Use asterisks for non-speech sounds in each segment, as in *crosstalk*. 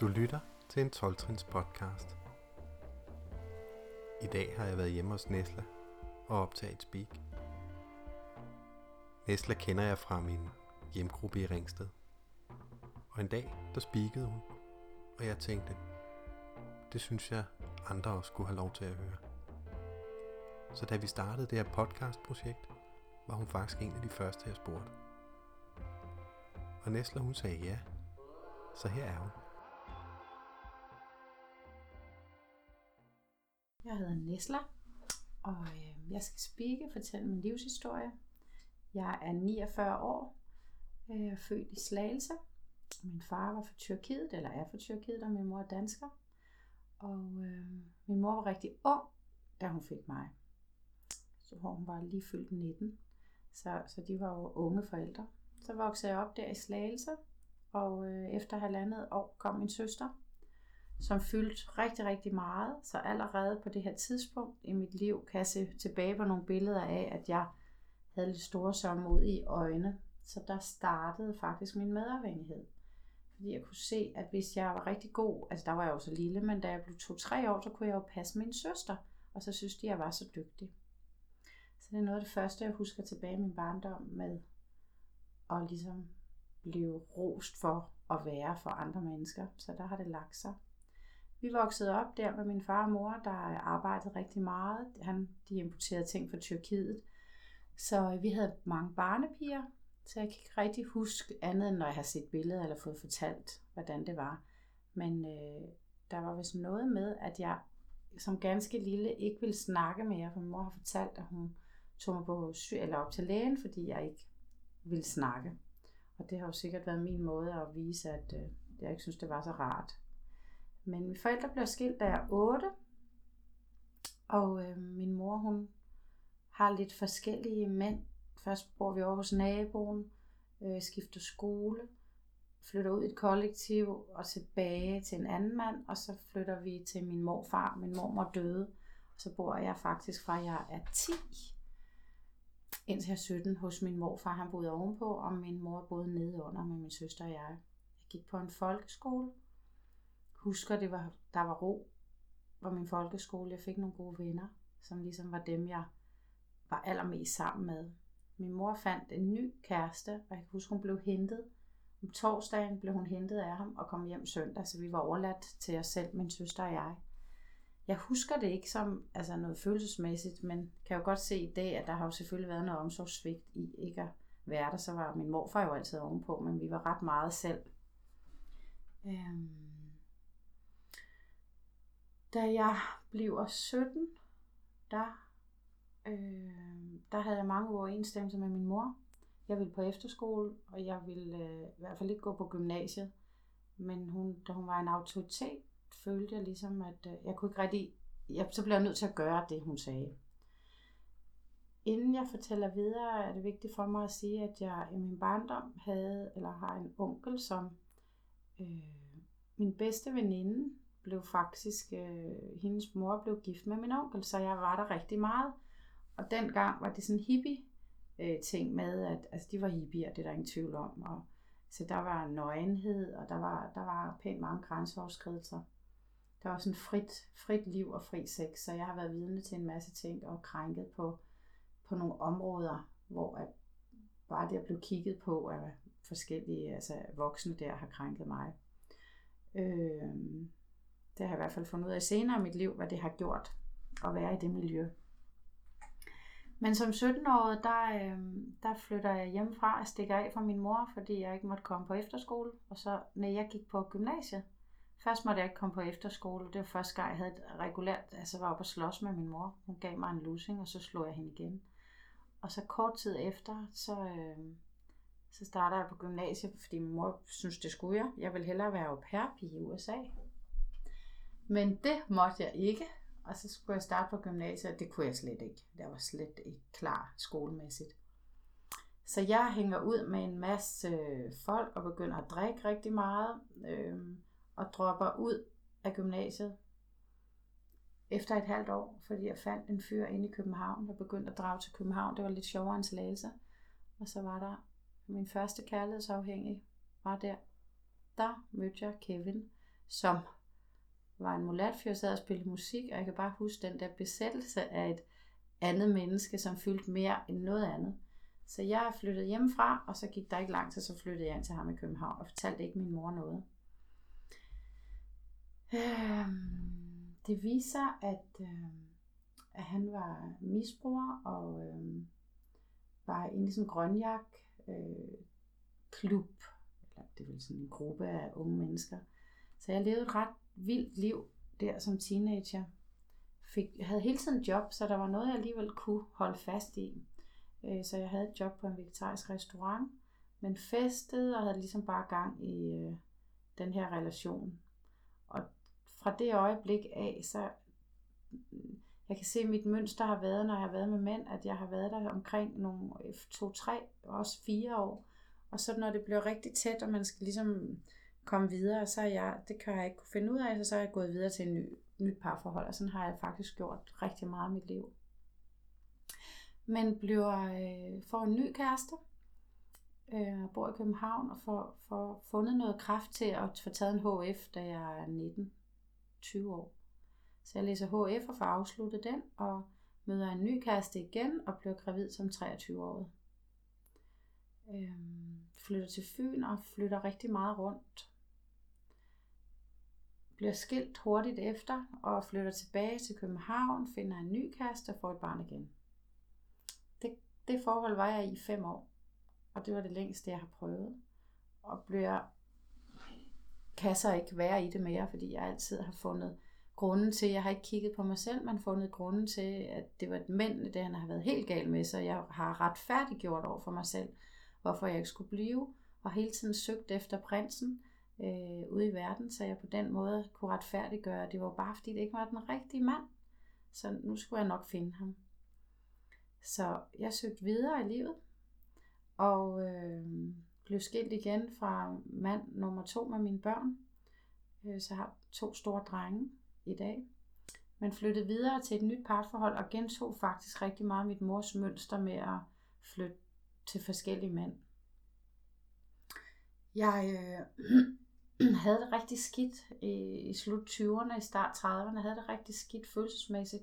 Du lytter til en 12 podcast. I dag har jeg været hjemme hos Nesla og optaget et speak. Nesla kender jeg fra min hjemgruppe i Ringsted. Og en dag, der speakede hun, og jeg tænkte, det synes jeg andre også skulle have lov til at høre. Så da vi startede det her podcastprojekt, var hun faktisk en af de første, jeg spurgte. Og Nesla hun sagde ja, så her er hun. Jeg hedder Nesla, og øh, jeg skal spikke fortælle min livshistorie. Jeg er 49 år, øh, født i Slagelse. Min far var fra Tyrkiet, eller er fra Tyrkiet, og min mor er dansker. Og øh, min mor var rigtig ung, da hun fik mig. Så hun var lige fyldt 19. Så, så de var jo unge forældre. Så voksede jeg op der i Slagelse, og øh, efter halvandet år kom min søster, som fyldte rigtig, rigtig meget. Så allerede på det her tidspunkt i mit liv kan jeg se tilbage på nogle billeder af, at jeg havde lidt store sommer ud i øjnene. Så der startede faktisk min medafhængighed. Fordi jeg kunne se, at hvis jeg var rigtig god, altså der var jeg jo så lille, men da jeg blev to-tre år, så kunne jeg jo passe min søster. Og så synes de, at jeg var så dygtig. Så det er noget af det første, jeg husker tilbage i min barndom med at ligesom blive rost for at være for andre mennesker. Så der har det lagt sig. Vi voksede op der med min far og mor, der arbejdede rigtig meget. Han, de importerede ting fra Tyrkiet. Så øh, vi havde mange barnepiger, så jeg kan ikke rigtig huske andet, end når jeg har set billeder eller fået fortalt, hvordan det var. Men øh, der var vist noget med, at jeg som ganske lille ikke ville snakke mere, for min mor har fortalt, at hun tog mig på syg, eller op til lægen, fordi jeg ikke ville snakke. Og det har jo sikkert været min måde at vise, at øh, jeg ikke synes, det var så rart. Men mine forældre blev skilt, da jeg er 8. Og øh, min mor, hun har lidt forskellige mænd. Først bor vi over hos naboen, øh, skifter skole, flytter ud i et kollektiv og tilbage til en anden mand, og så flytter vi til min morfar. Min mormor døde, og så bor jeg faktisk fra jeg er 10 indtil jeg er 17 hos min morfar. Han boede ovenpå, og min mor boede nede under med min søster og jeg. Jeg gik på en folkeskole. Husker, det var, der var ro på min folkeskole. Jeg fik nogle gode venner, som ligesom var dem, jeg var allermest sammen med. Min mor fandt en ny kæreste, og jeg kan huske, hun blev hentet. Om torsdagen blev hun hentet af ham og kom hjem søndag, så vi var overladt til os selv, min søster og jeg. Jeg husker det ikke som altså noget følelsesmæssigt, men kan jo godt se i dag, at der har jo selvfølgelig været noget omsorgssvigt i ikke at være der. Så var min morfar jo altid ovenpå, men vi var ret meget selv. Øhm. Da jeg blev 17, der, øh, der havde jeg mange uoverensstemmelser med min mor. Jeg ville på efterskole, og jeg ville øh, i hvert fald ikke gå på gymnasiet. Men hun, da hun var en autoritet, følte jeg ligesom, at øh, jeg kunne ikke rigtig... Jeg, så blev jeg nødt til at gøre det, hun sagde. Inden jeg fortæller videre, er det vigtigt for mig at sige, at jeg i min barndom havde, eller har en onkel, som øh, min bedste veninde blev faktisk, øh, hendes mor blev gift med min onkel, så jeg var der rigtig meget. Og dengang var det sådan en hippie øh, ting med, at altså, de var hippier, det er der ingen tvivl om. Og, så der var nøgenhed, og der var, der var pænt mange grænseoverskridelser der var sådan frit, frit liv og fri sex, så jeg har været vidne til en masse ting og krænket på, på nogle områder, hvor at bare det at blive kigget på af forskellige altså voksne der har krænket mig. Øh, det har jeg i hvert fald fundet ud af senere i mit liv, hvad det har gjort at være i det miljø. Men som 17-årig, der, øh, der flytter jeg hjemmefra og stikker af fra min mor, fordi jeg ikke måtte komme på efterskole. Og så, når jeg gik på gymnasiet, Først måtte jeg ikke komme på efterskole. Det var første gang, jeg havde et regulært, altså var oppe og slås med min mor. Hun gav mig en losing, og så slog jeg hende igen. Og så kort tid efter, så, øh, så starter jeg på gymnasiet, fordi min mor synes, det skulle jeg. Jeg ville hellere være au pair i USA. Men det måtte jeg ikke. Og så skulle jeg starte på gymnasiet, og det kunne jeg slet ikke. Jeg var slet ikke klar skolemæssigt. Så jeg hænger ud med en masse folk og begynder at drikke rigtig meget. Øh, og dropper ud af gymnasiet efter et halvt år, fordi jeg fandt en fyr inde i København, der begyndte at drage til København. Det var lidt sjovere end Slagelse. Og så var der min første kærlighedsafhængig, var der. Der mødte jeg Kevin, som var en mulatfyr, sad og spillede musik, og jeg kan bare huske den der besættelse af et andet menneske, som fyldte mere end noget andet. Så jeg flyttede hjemmefra, og så gik der ikke lang tid, så flyttede jeg ind til ham i København, og fortalte ikke min mor noget. Øhm, det viser, at, øh, at han var misbruger, og øh, var inde i sådan en grønjak øh, klub, eller det vil sådan en gruppe af unge mennesker. Så jeg levede et ret vildt liv der som teenager. Fik, jeg havde hele tiden job, så der var noget, jeg alligevel kunne holde fast i. Øh, så jeg havde et job på en vegetarisk restaurant, men festede og havde ligesom bare gang i øh, den her relation. Og fra det øjeblik af, så mm, jeg kan se, at mit mønster har været, når jeg har været med mænd, at jeg har været der omkring nogle øh, to, tre, også fire år. Og så når det bliver rigtig tæt, og man skal ligesom komme videre, så er jeg, det kan jeg ikke kunne finde ud af, så så er jeg gået videre til en ny, nyt parforhold, og sådan har jeg faktisk gjort rigtig meget i mit liv. Men bliver, øh, får en ny kæreste, øh, bor i København, og får, får fundet noget kraft til at få taget en HF, da jeg er 19-20 år. Så jeg læser HF og får afsluttet den, og møder en ny kæreste igen, og bliver gravid som 23 år. Øh, flytter til Fyn og flytter rigtig meget rundt. Bliver skilt hurtigt efter og flytter tilbage til København, finder en ny kæreste og får et barn igen. Det, det forhold var jeg i fem år, og det var det længste, jeg har prøvet. Og bliver, kan så ikke være i det mere, fordi jeg altid har fundet grunden til, jeg har ikke kigget på mig selv, men fundet grunden til, at det var et mænd, det han har været helt gal med, så jeg har retfærdiggjort over for mig selv, hvorfor jeg ikke skulle blive, og hele tiden søgt efter prinsen øh, ude i verden, så jeg på den måde kunne retfærdiggøre, det var bare fordi, det ikke var den rigtige mand. Så nu skulle jeg nok finde ham. Så jeg søgte videre i livet, og øh, blev skilt igen fra mand nummer to med mine børn. Øh, så jeg har to store drenge i dag. Men flyttede videre til et nyt parforhold og gentog faktisk rigtig meget mit mors mønster med at flytte til forskellige mænd. Jeg øh, *clears throat* *clears throat* havde det rigtig skidt i, i slut 20'erne, i start 30'erne, havde det rigtig skidt følelsesmæssigt.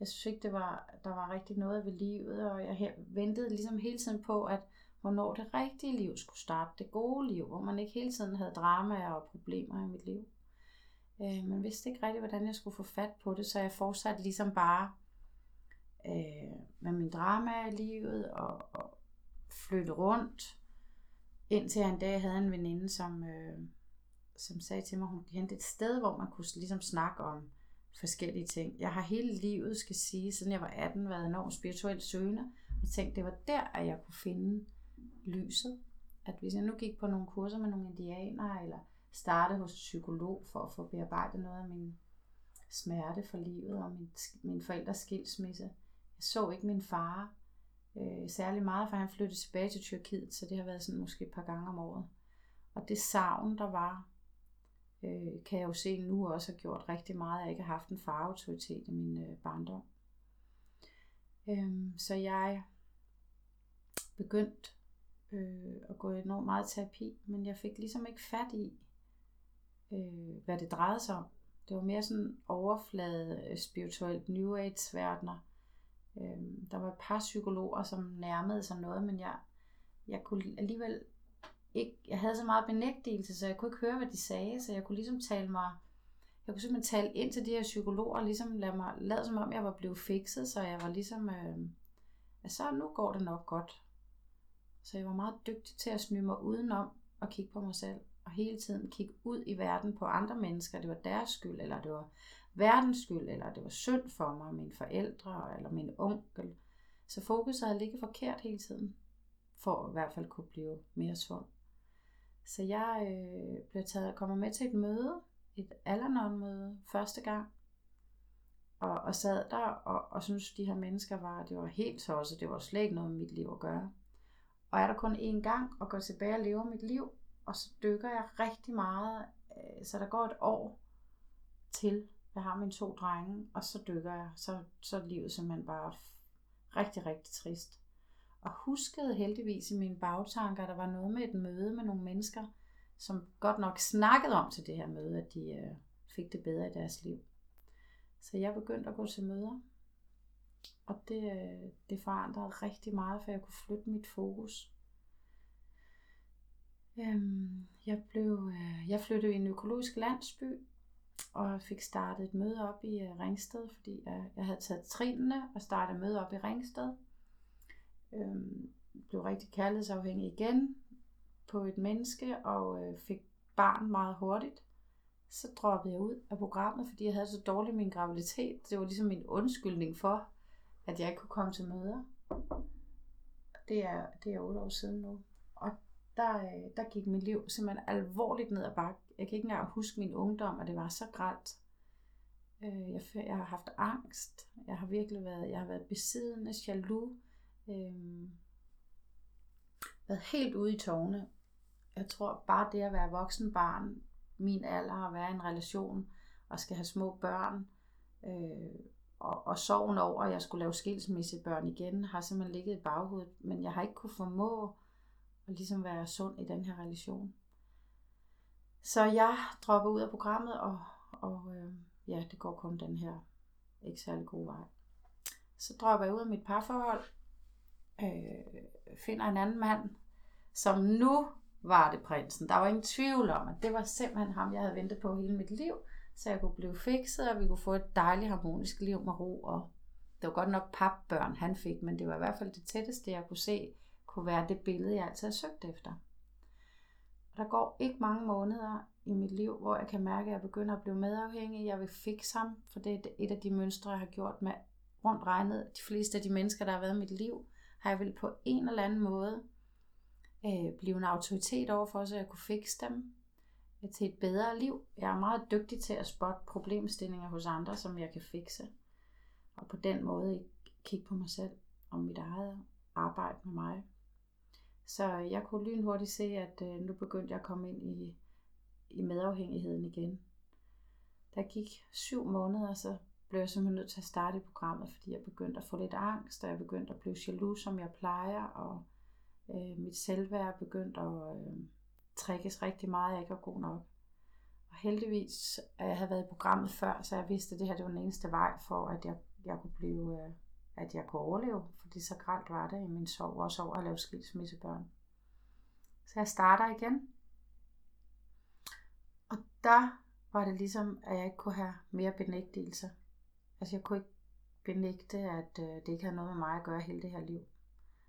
Jeg synes ikke, det var, der var rigtig noget ved livet, og jeg ventede ligesom hele tiden på, at hvornår det rigtige liv skulle starte, det gode liv, hvor man ikke hele tiden havde dramaer og problemer i mit liv. Øh, men vidste ikke rigtig, hvordan jeg skulle få fat på det, så jeg fortsatte ligesom bare øh, med min drama i livet og, og flytte rundt, indtil jeg en dag havde en veninde, som, øh, som sagde til mig, at hun kendte et sted, hvor man kunne ligesom snakke om forskellige ting. Jeg har hele livet, skal sige, siden jeg var 18, været enormt spirituelt søgende, og tænkte, det var der, at jeg kunne finde lyset. At hvis jeg nu gik på nogle kurser med nogle indianere, eller startede hos psykolog for at få bearbejdet noget af min smerte for livet og min, min forældres skilsmisse. Jeg så ikke min far øh, særlig meget, for han flyttede tilbage til Tyrkiet, så det har været sådan måske et par gange om året. Og det savn, der var, øh, kan jeg jo se nu også har gjort rigtig meget, at jeg ikke har haft en farautoritet i min øh, barndom. Øh, så jeg begyndte øh, at gå enormt meget terapi, men jeg fik ligesom ikke fat i, øh, hvad det drejede sig om. Det var mere sådan overflade øh, spirituelt New Age verdener. Øh, der var et par psykologer, som nærmede sig noget, men jeg, jeg kunne alligevel ikke, jeg havde så meget benægtelse, så jeg kunne ikke høre, hvad de sagde, så jeg kunne ligesom tale mig, jeg kunne simpelthen tale ind til de her psykologer, og ligesom lade mig, lade som om jeg var blevet fikset, så jeg var ligesom, øh, så nu går det nok godt. Så jeg var meget dygtig til at sny mig udenom og kigge på mig selv og hele tiden kigge ud i verden på andre mennesker. Det var deres skyld, eller det var verdens skyld, eller det var synd for mig, mine forældre, eller min onkel. Så fokuset havde ligget forkert hele tiden, for at i hvert fald kunne blive mere sund. Så jeg øh, blev taget, kommer med til et møde, et Alanon-møde, første gang, og, og sad der og, og synes de her mennesker var, det var helt tosset, det var slet ikke noget med mit liv at gøre. Og er der kun én gang og går tilbage og lever mit liv, og så dykker jeg rigtig meget, øh, så der går et år til, jeg har mine to drenge, og så dykker jeg, så, så er livet simpelthen bare rigtig, rigtig trist. Og huskede heldigvis i mine bagtanker, at der var noget med et møde med nogle mennesker, som godt nok snakkede om til det her møde, at de øh, fik det bedre i deres liv. Så jeg begyndte at gå til møder. Og det, øh, det forandrede rigtig meget, for jeg kunne flytte mit fokus. Øhm, jeg, blev, øh, jeg flyttede i en økologisk landsby, og fik startet et møde op i øh, Ringsted, fordi jeg, jeg havde taget trinene og startet møde op i Ringsted. Øhm, blev rigtig kærlighedsafhængig igen på et menneske, og øh, fik barn meget hurtigt. Så droppede jeg ud af programmet, fordi jeg havde så dårlig min graviditet. Det var ligesom min undskyldning for, at jeg ikke kunne komme til møder. Det er, det er 8 år siden nu. Og der, øh, der gik mit liv simpelthen alvorligt ned ad bakke. Jeg kan ikke engang huske min ungdom, og det var så grælt. Øh, jeg, jeg har haft angst. Jeg har virkelig været, jeg har været besiddende, jaloux. Øh, været helt ude i tårne. Jeg tror bare det at være voksen barn, min alder, at være i en relation og skal have små børn, øh, og, og sorgen over, at jeg skulle lave skilsmissebørn igen, har simpelthen ligget i baghovedet, men jeg har ikke kunne formå at ligesom være sund i den her relation. Så jeg dropper ud af programmet, og, og øh, ja, det går kun den her ikke særlig gode vej. Så dropper jeg ud af mit parforhold, øh, finder en anden mand, som nu var det prinsen. Der var ingen tvivl om, at det var simpelthen ham, jeg havde ventet på hele mit liv, så jeg kunne blive fikset, og vi kunne få et dejligt harmonisk liv med ro. Og det var godt nok papbørn, han fik, men det var i hvert fald det tætteste, jeg kunne se, kunne være det billede, jeg altid har søgt efter. Og der går ikke mange måneder i mit liv, hvor jeg kan mærke, at jeg begynder at blive medafhængig. Jeg vil fikse ham, for det er et af de mønstre, jeg har gjort med rundt regnet. De fleste af de mennesker, der har været i mit liv, har jeg vel på en eller anden måde øh, blive en autoritet overfor, så jeg kunne fikse dem øh, til et bedre liv. Jeg er meget dygtig til at spotte problemstillinger hos andre, som jeg kan fikse. Og på den måde kigge på mig selv og mit eget arbejde med mig. Så jeg kunne lynhurtigt se, at øh, nu begyndte jeg at komme ind i, i medafhængigheden igen. Der gik syv måneder, så blev jeg simpelthen nødt til at starte i programmet, fordi jeg begyndte at få lidt angst, og jeg begyndte at blive jaloux, som jeg plejer, og øh, mit selvværd begyndte at øh, trækkes rigtig meget, jeg ikke var god nok. Og heldigvis, at jeg havde været i programmet før, så jeg vidste, at det her det var den eneste vej for, at jeg, jeg kunne blive, øh, at jeg kunne overleve, fordi så grædt var det i min sorg, også over at lave skilsmissebørn. Så jeg starter igen. Og der var det ligesom, at jeg ikke kunne have mere benægtelse. Altså jeg kunne ikke benægte, at øh, det ikke havde noget med mig at gøre hele det her liv.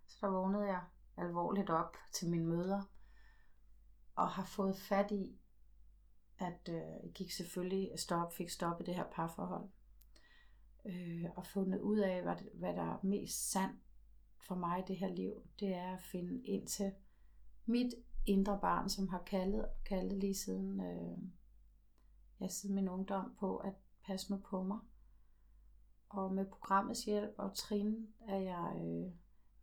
Så der vågnede jeg alvorligt op til mine møder, og har fået fat i, at øh, jeg gik selvfølgelig stop, fik stoppet det her parforhold, øh, og fundet ud af, hvad, hvad der er mest sandt for mig i det her liv, det er at finde ind til mit indre barn, som har kaldet og kaldet lige siden, øh, ja, siden min ungdom på at passe nu på mig. Og med programmets hjælp og trin er jeg øh,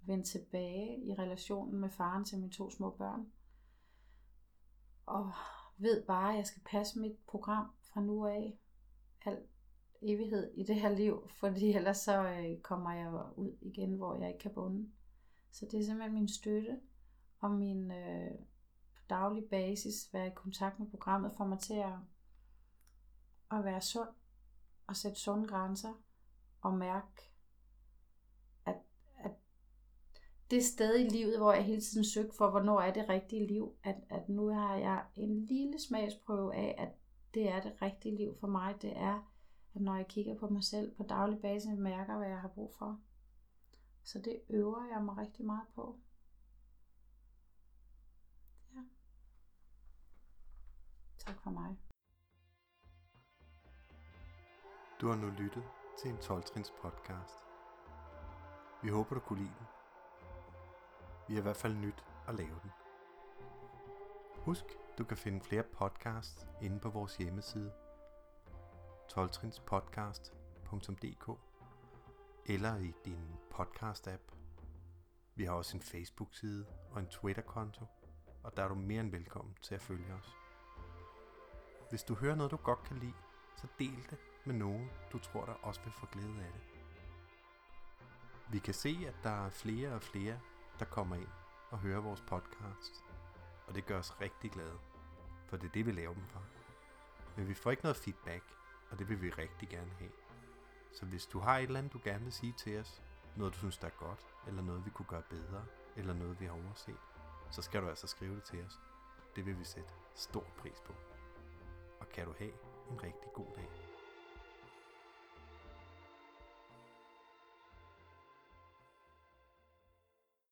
vendt tilbage i relationen med faren til mine to små børn. Og ved bare, at jeg skal passe mit program fra nu af. Al evighed i det her liv, fordi ellers så øh, kommer jeg ud igen, hvor jeg ikke kan bunde. Så det er simpelthen min støtte og min øh, på daglig basis være i kontakt med programmet for mig til at, at være sund og sætte sunde grænser og mærke, at, at det sted i livet, hvor jeg hele tiden søgte for, hvornår er det rigtige liv, at, at nu har jeg en lille smagsprøve af, at det er det rigtige liv for mig. Det er, at når jeg kigger på mig selv på daglig basis, mærker, hvad jeg har brug for. Så det øver jeg mig rigtig meget på. Ja. Tak for mig. Du har nu lyttet til en 12-trins podcast. Vi håber, du kunne lide den. Vi har i hvert fald nyt at lave den. Husk, du kan finde flere podcasts inde på vores hjemmeside 12trinspodcast.dk eller i din podcast-app. Vi har også en Facebook-side og en Twitter-konto, og der er du mere end velkommen til at følge os. Hvis du hører noget, du godt kan lide, så del det med nogen, du tror, der også vil få glæde af det. Vi kan se, at der er flere og flere, der kommer ind og hører vores podcast, og det gør os rigtig glade. For det er det, vi laver dem for. Men vi får ikke noget feedback, og det vil vi rigtig gerne have. Så hvis du har et eller andet, du gerne vil sige til os, noget du synes, der er godt, eller noget vi kunne gøre bedre, eller noget vi har overset, så skal du altså skrive det til os. Det vil vi sætte stor pris på. Og kan du have en rigtig god dag.